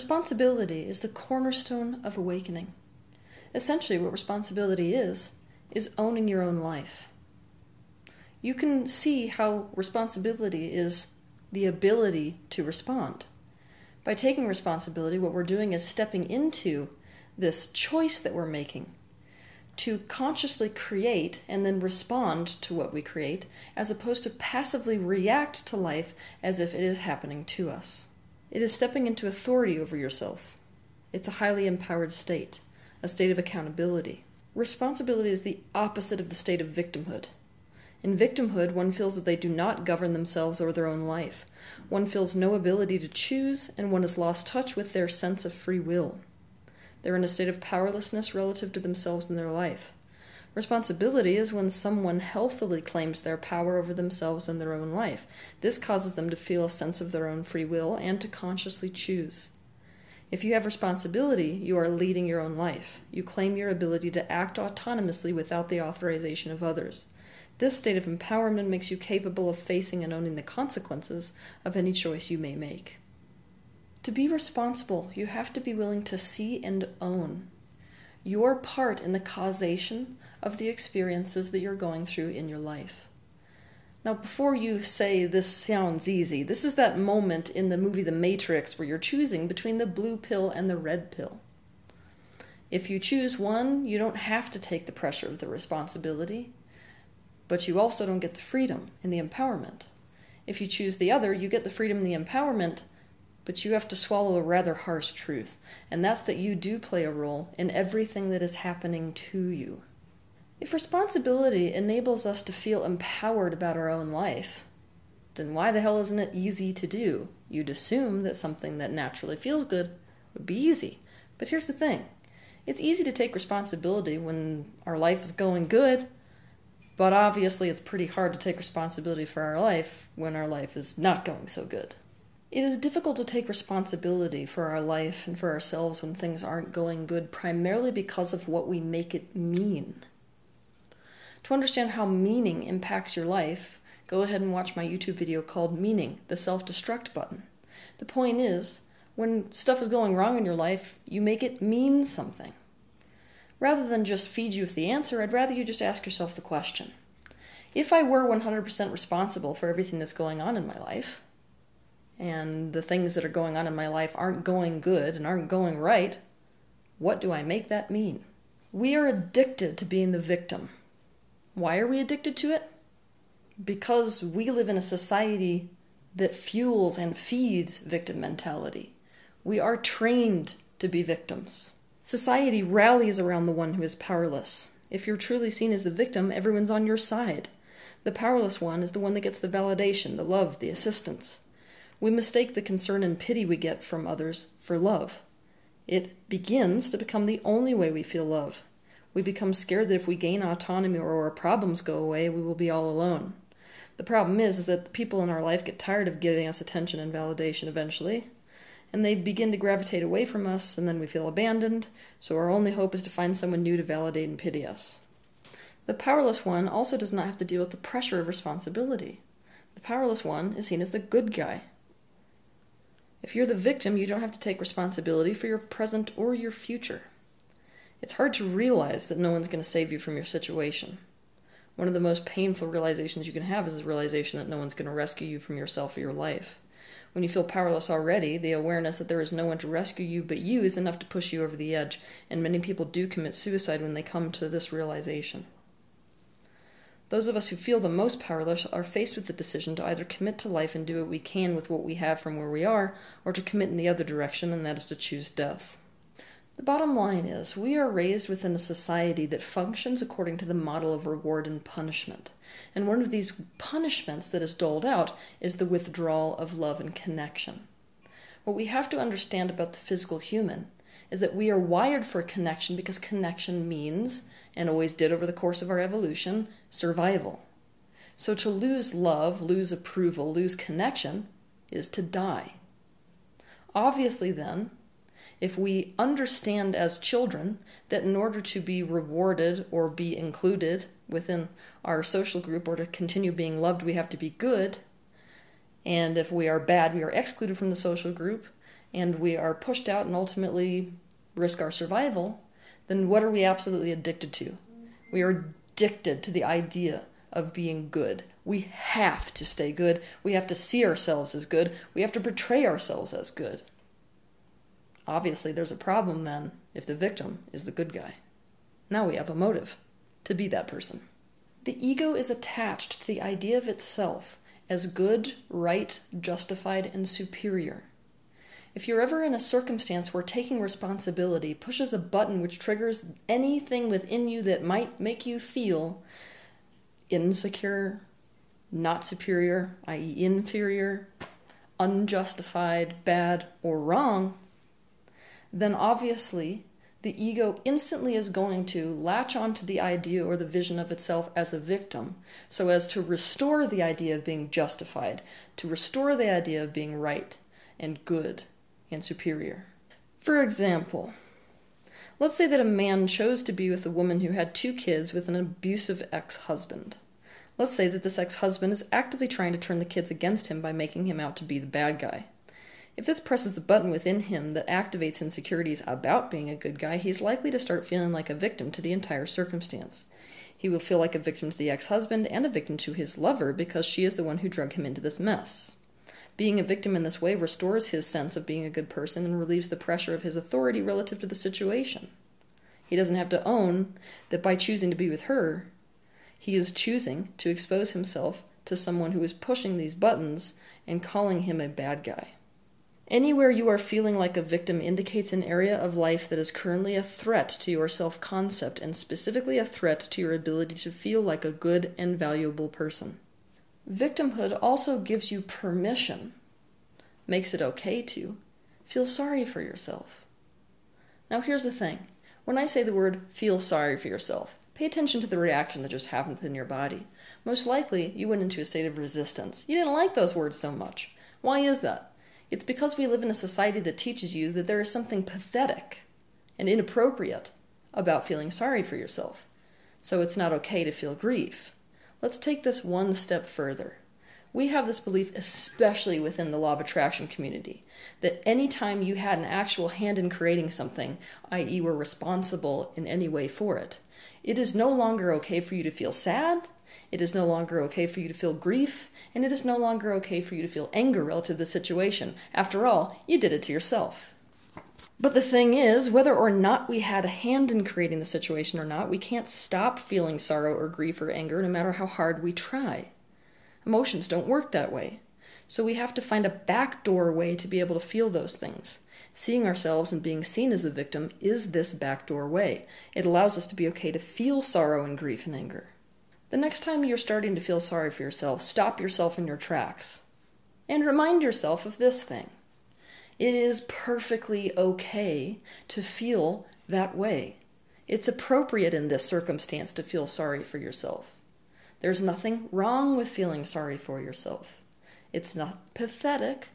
Responsibility is the cornerstone of awakening. Essentially, what responsibility is, is owning your own life. You can see how responsibility is the ability to respond. By taking responsibility, what we're doing is stepping into this choice that we're making to consciously create and then respond to what we create, as opposed to passively react to life as if it is happening to us. It is stepping into authority over yourself. It's a highly empowered state, a state of accountability. Responsibility is the opposite of the state of victimhood. In victimhood, one feels that they do not govern themselves or their own life. One feels no ability to choose, and one has lost touch with their sense of free will. They're in a state of powerlessness relative to themselves and their life. Responsibility is when someone healthily claims their power over themselves and their own life. This causes them to feel a sense of their own free will and to consciously choose. If you have responsibility, you are leading your own life. You claim your ability to act autonomously without the authorization of others. This state of empowerment makes you capable of facing and owning the consequences of any choice you may make. To be responsible, you have to be willing to see and own your part in the causation of the experiences that you're going through in your life. Now, before you say this sounds easy, this is that moment in the movie The Matrix where you're choosing between the blue pill and the red pill. If you choose one, you don't have to take the pressure of the responsibility, but you also don't get the freedom and the empowerment. If you choose the other, you get the freedom and the empowerment, but you have to swallow a rather harsh truth, and that's that you do play a role in everything that is happening to you. If responsibility enables us to feel empowered about our own life, then why the hell isn't it easy to do? You'd assume that something that naturally feels good would be easy. But here's the thing it's easy to take responsibility when our life is going good, but obviously it's pretty hard to take responsibility for our life when our life is not going so good. It is difficult to take responsibility for our life and for ourselves when things aren't going good, primarily because of what we make it mean. To understand how meaning impacts your life, go ahead and watch my YouTube video called Meaning, the Self Destruct Button. The point is, when stuff is going wrong in your life, you make it mean something. Rather than just feed you with the answer, I'd rather you just ask yourself the question If I were 100% responsible for everything that's going on in my life, and the things that are going on in my life aren't going good and aren't going right, what do I make that mean? We are addicted to being the victim. Why are we addicted to it? Because we live in a society that fuels and feeds victim mentality. We are trained to be victims. Society rallies around the one who is powerless. If you're truly seen as the victim, everyone's on your side. The powerless one is the one that gets the validation, the love, the assistance. We mistake the concern and pity we get from others for love. It begins to become the only way we feel love. We become scared that if we gain autonomy or our problems go away, we will be all alone. The problem is, is that the people in our life get tired of giving us attention and validation eventually, and they begin to gravitate away from us, and then we feel abandoned, so our only hope is to find someone new to validate and pity us. The powerless one also does not have to deal with the pressure of responsibility. The powerless one is seen as the good guy. If you're the victim, you don't have to take responsibility for your present or your future. It's hard to realize that no one's going to save you from your situation. One of the most painful realizations you can have is the realization that no one's going to rescue you from yourself or your life. When you feel powerless already, the awareness that there is no one to rescue you but you is enough to push you over the edge, and many people do commit suicide when they come to this realization. Those of us who feel the most powerless are faced with the decision to either commit to life and do what we can with what we have from where we are, or to commit in the other direction, and that is to choose death. The bottom line is, we are raised within a society that functions according to the model of reward and punishment. And one of these punishments that is doled out is the withdrawal of love and connection. What we have to understand about the physical human is that we are wired for connection because connection means, and always did over the course of our evolution, survival. So to lose love, lose approval, lose connection is to die. Obviously, then, if we understand as children that in order to be rewarded or be included within our social group or to continue being loved, we have to be good, And if we are bad, we are excluded from the social group and we are pushed out and ultimately risk our survival, then what are we absolutely addicted to? We are addicted to the idea of being good. We have to stay good. We have to see ourselves as good. We have to portray ourselves as good. Obviously, there's a problem then if the victim is the good guy. Now we have a motive to be that person. The ego is attached to the idea of itself as good, right, justified, and superior. If you're ever in a circumstance where taking responsibility pushes a button which triggers anything within you that might make you feel insecure, not superior, i.e., inferior, unjustified, bad, or wrong, then obviously the ego instantly is going to latch onto the idea or the vision of itself as a victim so as to restore the idea of being justified, to restore the idea of being right and good and superior. For example, let's say that a man chose to be with a woman who had two kids with an abusive ex husband. Let's say that this ex husband is actively trying to turn the kids against him by making him out to be the bad guy. If this presses a button within him that activates insecurities about being a good guy, he's likely to start feeling like a victim to the entire circumstance. He will feel like a victim to the ex husband and a victim to his lover because she is the one who drug him into this mess. Being a victim in this way restores his sense of being a good person and relieves the pressure of his authority relative to the situation. He doesn't have to own that by choosing to be with her, he is choosing to expose himself to someone who is pushing these buttons and calling him a bad guy. Anywhere you are feeling like a victim indicates an area of life that is currently a threat to your self concept and specifically a threat to your ability to feel like a good and valuable person. Victimhood also gives you permission, makes it okay to, feel sorry for yourself. Now, here's the thing when I say the word feel sorry for yourself, pay attention to the reaction that just happened within your body. Most likely, you went into a state of resistance. You didn't like those words so much. Why is that? It's because we live in a society that teaches you that there is something pathetic and inappropriate about feeling sorry for yourself. So it's not okay to feel grief. Let's take this one step further. We have this belief, especially within the law of attraction community, that anytime you had an actual hand in creating something, i.e., were responsible in any way for it, it is no longer okay for you to feel sad, it is no longer okay for you to feel grief, and it is no longer okay for you to feel anger relative to the situation. After all, you did it to yourself. But the thing is, whether or not we had a hand in creating the situation or not, we can't stop feeling sorrow or grief or anger no matter how hard we try. Emotions don't work that way. So we have to find a backdoor way to be able to feel those things. Seeing ourselves and being seen as the victim is this backdoor way. It allows us to be okay to feel sorrow and grief and anger. The next time you're starting to feel sorry for yourself, stop yourself in your tracks. And remind yourself of this thing it is perfectly okay to feel that way. It's appropriate in this circumstance to feel sorry for yourself. There's nothing wrong with feeling sorry for yourself. It's not pathetic.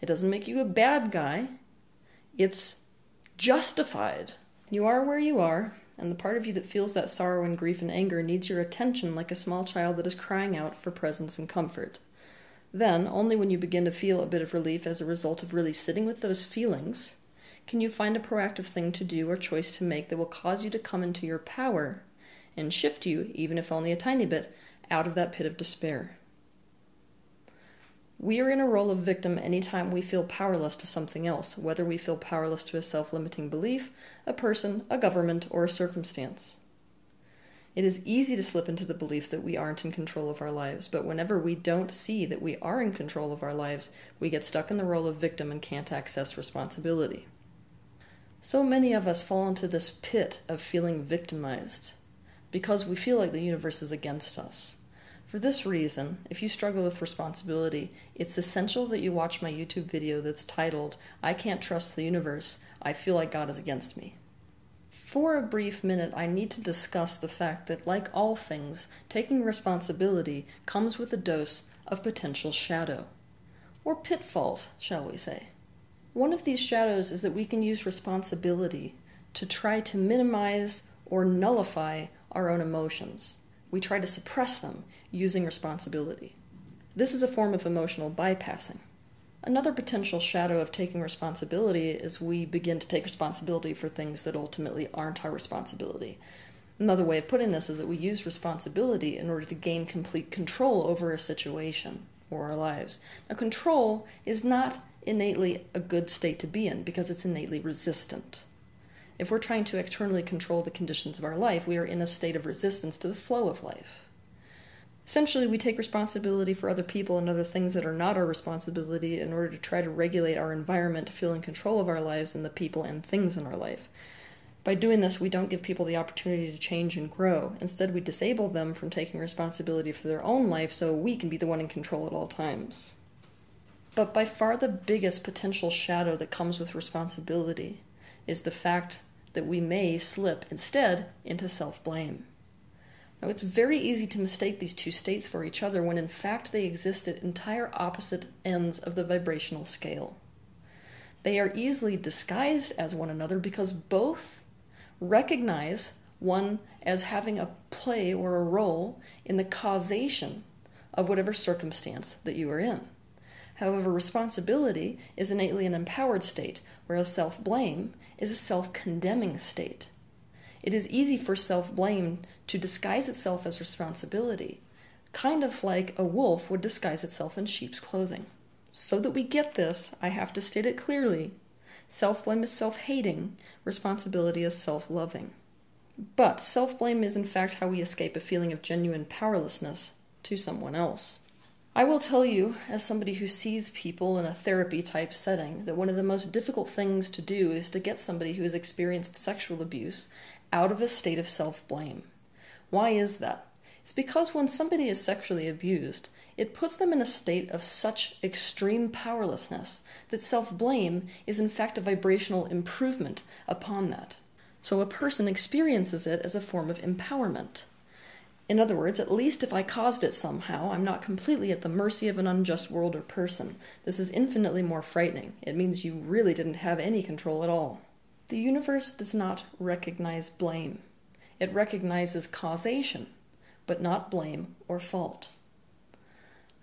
It doesn't make you a bad guy. It's justified. You are where you are, and the part of you that feels that sorrow and grief and anger needs your attention like a small child that is crying out for presence and comfort. Then, only when you begin to feel a bit of relief as a result of really sitting with those feelings, can you find a proactive thing to do or choice to make that will cause you to come into your power and shift you, even if only a tiny bit, out of that pit of despair. We are in a role of victim anytime we feel powerless to something else, whether we feel powerless to a self limiting belief, a person, a government, or a circumstance. It is easy to slip into the belief that we aren't in control of our lives, but whenever we don't see that we are in control of our lives, we get stuck in the role of victim and can't access responsibility. So many of us fall into this pit of feeling victimized because we feel like the universe is against us. For this reason, if you struggle with responsibility, it's essential that you watch my YouTube video that's titled, I Can't Trust the Universe, I Feel Like God is Against Me. For a brief minute, I need to discuss the fact that, like all things, taking responsibility comes with a dose of potential shadow. Or pitfalls, shall we say. One of these shadows is that we can use responsibility to try to minimize or nullify our own emotions. We try to suppress them using responsibility. This is a form of emotional bypassing. Another potential shadow of taking responsibility is we begin to take responsibility for things that ultimately aren't our responsibility. Another way of putting this is that we use responsibility in order to gain complete control over a situation or our lives. Now, control is not innately a good state to be in because it's innately resistant. If we're trying to externally control the conditions of our life, we are in a state of resistance to the flow of life. Essentially, we take responsibility for other people and other things that are not our responsibility in order to try to regulate our environment to feel in control of our lives and the people and things in our life. By doing this, we don't give people the opportunity to change and grow. Instead, we disable them from taking responsibility for their own life so we can be the one in control at all times. But by far the biggest potential shadow that comes with responsibility is the fact that we may slip instead into self blame. Now, it's very easy to mistake these two states for each other when in fact they exist at entire opposite ends of the vibrational scale. They are easily disguised as one another because both recognize one as having a play or a role in the causation of whatever circumstance that you are in. However, responsibility is innately an empowered state, whereas self blame is a self condemning state. It is easy for self blame to disguise itself as responsibility, kind of like a wolf would disguise itself in sheep's clothing. So that we get this, I have to state it clearly Self blame is self hating, responsibility is self loving. But self blame is in fact how we escape a feeling of genuine powerlessness to someone else. I will tell you, as somebody who sees people in a therapy type setting, that one of the most difficult things to do is to get somebody who has experienced sexual abuse out of a state of self blame. Why is that? It's because when somebody is sexually abused, it puts them in a state of such extreme powerlessness that self blame is in fact a vibrational improvement upon that. So a person experiences it as a form of empowerment. In other words, at least if I caused it somehow, I'm not completely at the mercy of an unjust world or person. This is infinitely more frightening. It means you really didn't have any control at all. The universe does not recognize blame, it recognizes causation, but not blame or fault.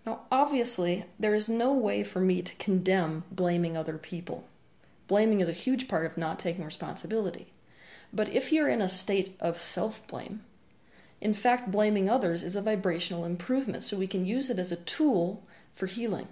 Now, obviously, there is no way for me to condemn blaming other people. Blaming is a huge part of not taking responsibility. But if you're in a state of self blame, in fact, blaming others is a vibrational improvement, so we can use it as a tool for healing.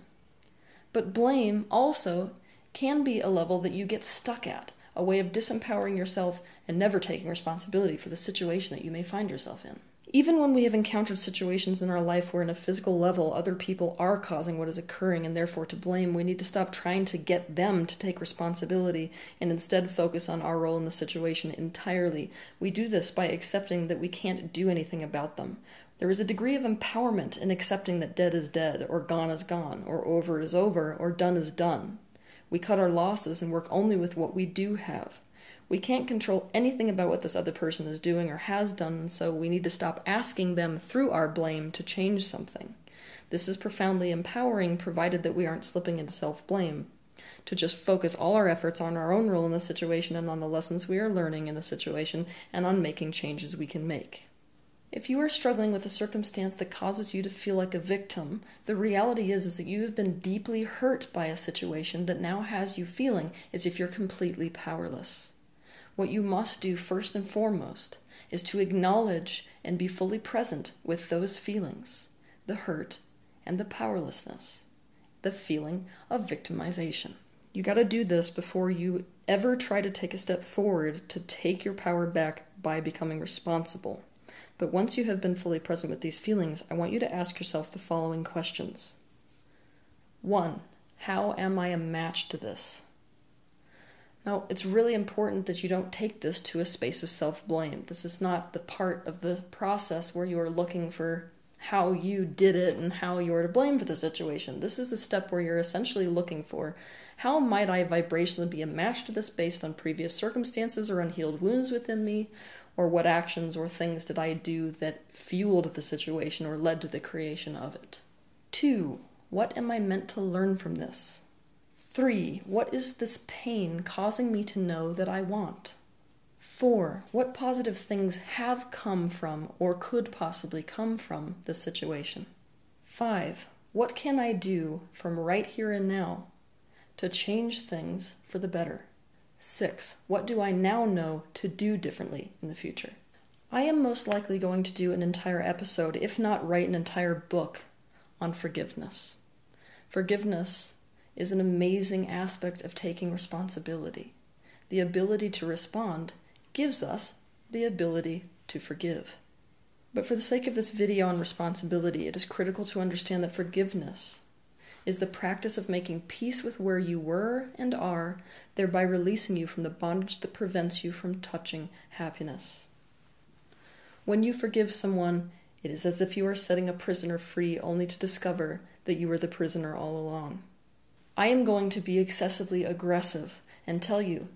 But blame also can be a level that you get stuck at, a way of disempowering yourself and never taking responsibility for the situation that you may find yourself in. Even when we have encountered situations in our life where, in a physical level, other people are causing what is occurring and therefore to blame, we need to stop trying to get them to take responsibility and instead focus on our role in the situation entirely. We do this by accepting that we can't do anything about them. There is a degree of empowerment in accepting that dead is dead, or gone is gone, or over is over, or done is done. We cut our losses and work only with what we do have. We can't control anything about what this other person is doing or has done, so we need to stop asking them through our blame to change something. This is profoundly empowering, provided that we aren't slipping into self blame. To just focus all our efforts on our own role in the situation and on the lessons we are learning in the situation and on making changes we can make. If you are struggling with a circumstance that causes you to feel like a victim, the reality is, is that you have been deeply hurt by a situation that now has you feeling as if you're completely powerless. What you must do first and foremost is to acknowledge and be fully present with those feelings the hurt and the powerlessness, the feeling of victimization. You got to do this before you ever try to take a step forward to take your power back by becoming responsible. But once you have been fully present with these feelings, I want you to ask yourself the following questions 1. How am I a match to this? Now, it's really important that you don't take this to a space of self blame. This is not the part of the process where you are looking for how you did it and how you're to blame for the situation. This is the step where you're essentially looking for how might I vibrationally be a match to this based on previous circumstances or unhealed wounds within me, or what actions or things did I do that fueled the situation or led to the creation of it. Two, what am I meant to learn from this? Three, what is this pain causing me to know that I want? Four, what positive things have come from or could possibly come from this situation? Five, What can I do from right here and now to change things for the better? Six, what do I now know to do differently in the future? I am most likely going to do an entire episode, if not write an entire book, on forgiveness. Forgiveness is an amazing aspect of taking responsibility. The ability to respond gives us the ability to forgive. But for the sake of this video on responsibility, it is critical to understand that forgiveness is the practice of making peace with where you were and are, thereby releasing you from the bondage that prevents you from touching happiness. When you forgive someone, it is as if you are setting a prisoner free only to discover that you were the prisoner all along. I am going to be excessively aggressive and tell you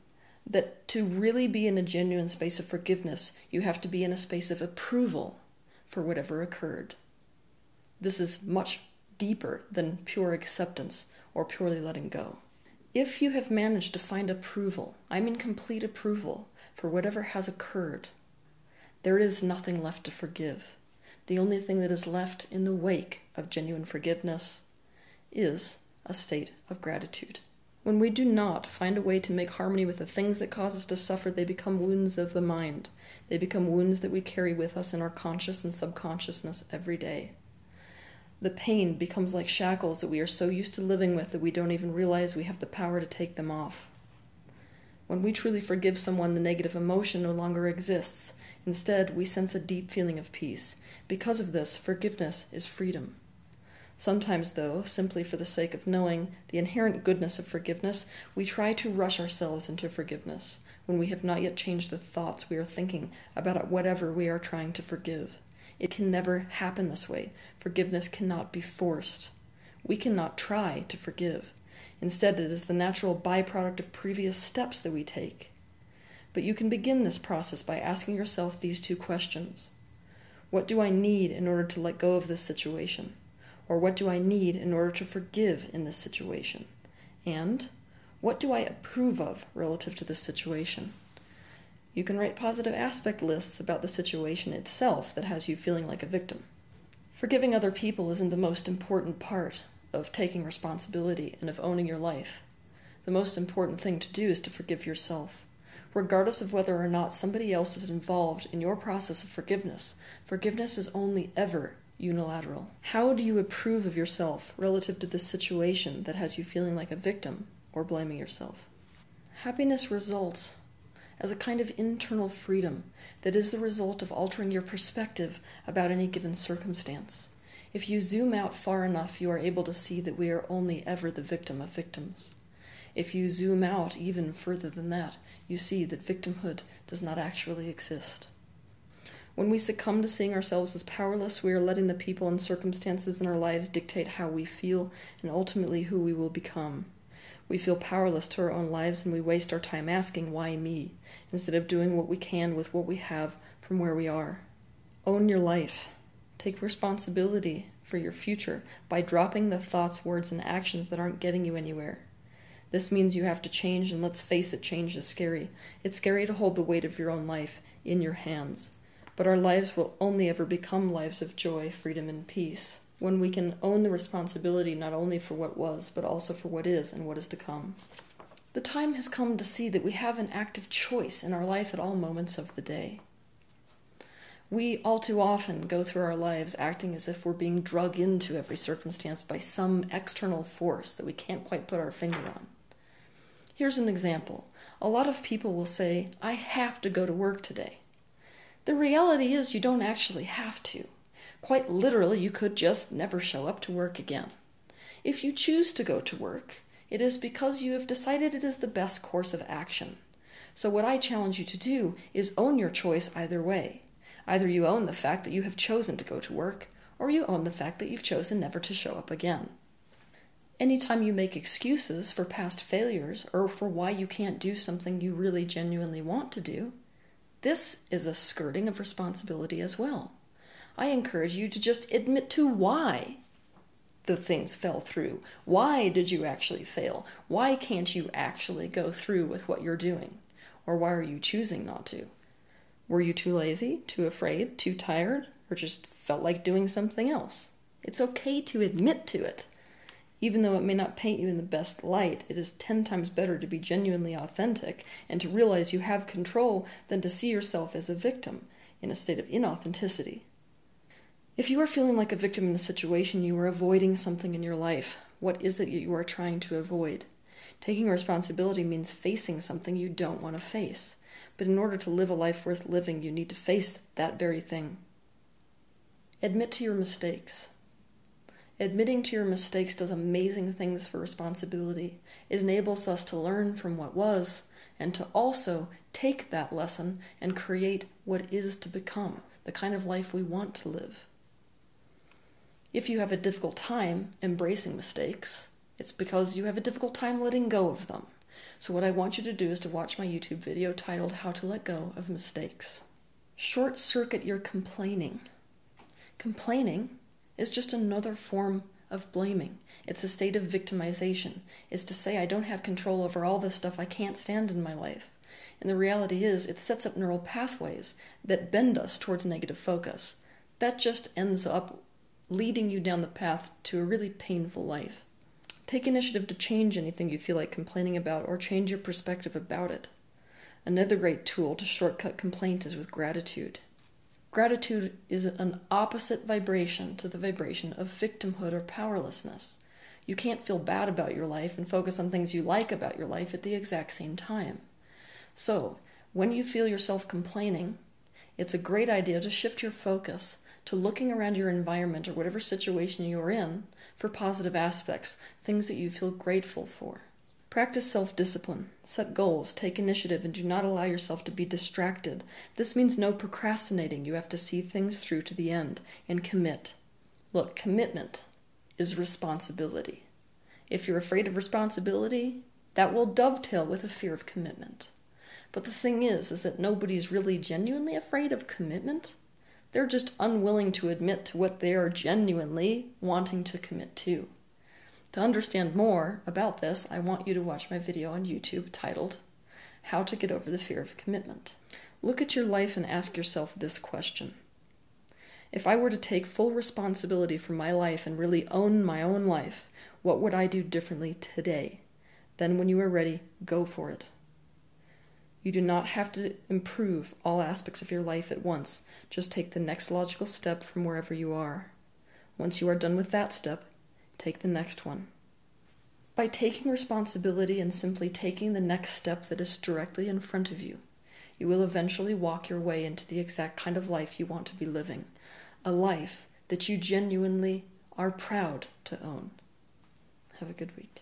that to really be in a genuine space of forgiveness, you have to be in a space of approval for whatever occurred. This is much deeper than pure acceptance or purely letting go. If you have managed to find approval, I mean complete approval, for whatever has occurred, there is nothing left to forgive. The only thing that is left in the wake of genuine forgiveness is a state of gratitude. When we do not find a way to make harmony with the things that cause us to suffer, they become wounds of the mind. They become wounds that we carry with us in our conscious and subconsciousness every day. The pain becomes like shackles that we are so used to living with that we don't even realize we have the power to take them off. When we truly forgive someone, the negative emotion no longer exists. Instead, we sense a deep feeling of peace. Because of this, forgiveness is freedom. Sometimes, though, simply for the sake of knowing the inherent goodness of forgiveness, we try to rush ourselves into forgiveness when we have not yet changed the thoughts we are thinking about whatever we are trying to forgive. It can never happen this way. Forgiveness cannot be forced. We cannot try to forgive. Instead, it is the natural byproduct of previous steps that we take. But you can begin this process by asking yourself these two questions What do I need in order to let go of this situation? Or what do I need in order to forgive in this situation? And what do I approve of relative to this situation? You can write positive aspect lists about the situation itself that has you feeling like a victim. Forgiving other people isn't the most important part of taking responsibility and of owning your life. The most important thing to do is to forgive yourself. Regardless of whether or not somebody else is involved in your process of forgiveness, forgiveness is only ever unilateral. How do you approve of yourself relative to this situation that has you feeling like a victim or blaming yourself? Happiness results as a kind of internal freedom that is the result of altering your perspective about any given circumstance. If you zoom out far enough, you are able to see that we are only ever the victim of victims. If you zoom out even further than that, you see that victimhood does not actually exist. When we succumb to seeing ourselves as powerless, we are letting the people and circumstances in our lives dictate how we feel and ultimately who we will become. We feel powerless to our own lives and we waste our time asking, Why me? instead of doing what we can with what we have from where we are. Own your life. Take responsibility for your future by dropping the thoughts, words, and actions that aren't getting you anywhere. This means you have to change, and let's face it, change is scary. It's scary to hold the weight of your own life in your hands but our lives will only ever become lives of joy, freedom, and peace when we can own the responsibility not only for what was, but also for what is and what is to come. The time has come to see that we have an active choice in our life at all moments of the day. We all too often go through our lives acting as if we're being drug into every circumstance by some external force that we can't quite put our finger on. Here's an example. A lot of people will say, I have to go to work today. The reality is, you don't actually have to. Quite literally, you could just never show up to work again. If you choose to go to work, it is because you have decided it is the best course of action. So, what I challenge you to do is own your choice either way. Either you own the fact that you have chosen to go to work, or you own the fact that you've chosen never to show up again. Anytime you make excuses for past failures or for why you can't do something you really genuinely want to do, this is a skirting of responsibility as well. I encourage you to just admit to why the things fell through. Why did you actually fail? Why can't you actually go through with what you're doing? Or why are you choosing not to? Were you too lazy, too afraid, too tired, or just felt like doing something else? It's okay to admit to it. Even though it may not paint you in the best light, it is ten times better to be genuinely authentic and to realize you have control than to see yourself as a victim in a state of inauthenticity. If you are feeling like a victim in a situation, you are avoiding something in your life. What is it you are trying to avoid? Taking responsibility means facing something you don't want to face. But in order to live a life worth living, you need to face that very thing. Admit to your mistakes. Admitting to your mistakes does amazing things for responsibility. It enables us to learn from what was and to also take that lesson and create what is to become, the kind of life we want to live. If you have a difficult time embracing mistakes, it's because you have a difficult time letting go of them. So, what I want you to do is to watch my YouTube video titled How to Let Go of Mistakes. Short circuit your complaining. Complaining is just another form of blaming. It's a state of victimization. It's to say, I don't have control over all this stuff I can't stand in my life. And the reality is, it sets up neural pathways that bend us towards negative focus. That just ends up leading you down the path to a really painful life. Take initiative to change anything you feel like complaining about or change your perspective about it. Another great tool to shortcut complaint is with gratitude. Gratitude is an opposite vibration to the vibration of victimhood or powerlessness. You can't feel bad about your life and focus on things you like about your life at the exact same time. So, when you feel yourself complaining, it's a great idea to shift your focus to looking around your environment or whatever situation you are in for positive aspects, things that you feel grateful for. Practice self discipline, set goals, take initiative, and do not allow yourself to be distracted. This means no procrastinating. You have to see things through to the end and commit. Look, commitment is responsibility. If you're afraid of responsibility, that will dovetail with a fear of commitment. But the thing is, is that nobody's really genuinely afraid of commitment. They're just unwilling to admit to what they are genuinely wanting to commit to. To understand more about this, I want you to watch my video on YouTube titled How to Get Over the Fear of Commitment. Look at your life and ask yourself this question If I were to take full responsibility for my life and really own my own life, what would I do differently today? Then, when you are ready, go for it. You do not have to improve all aspects of your life at once. Just take the next logical step from wherever you are. Once you are done with that step, take the next one. By taking responsibility and simply taking the next step that is directly in front of you, you will eventually walk your way into the exact kind of life you want to be living. A life that you genuinely are proud to own. Have a good week.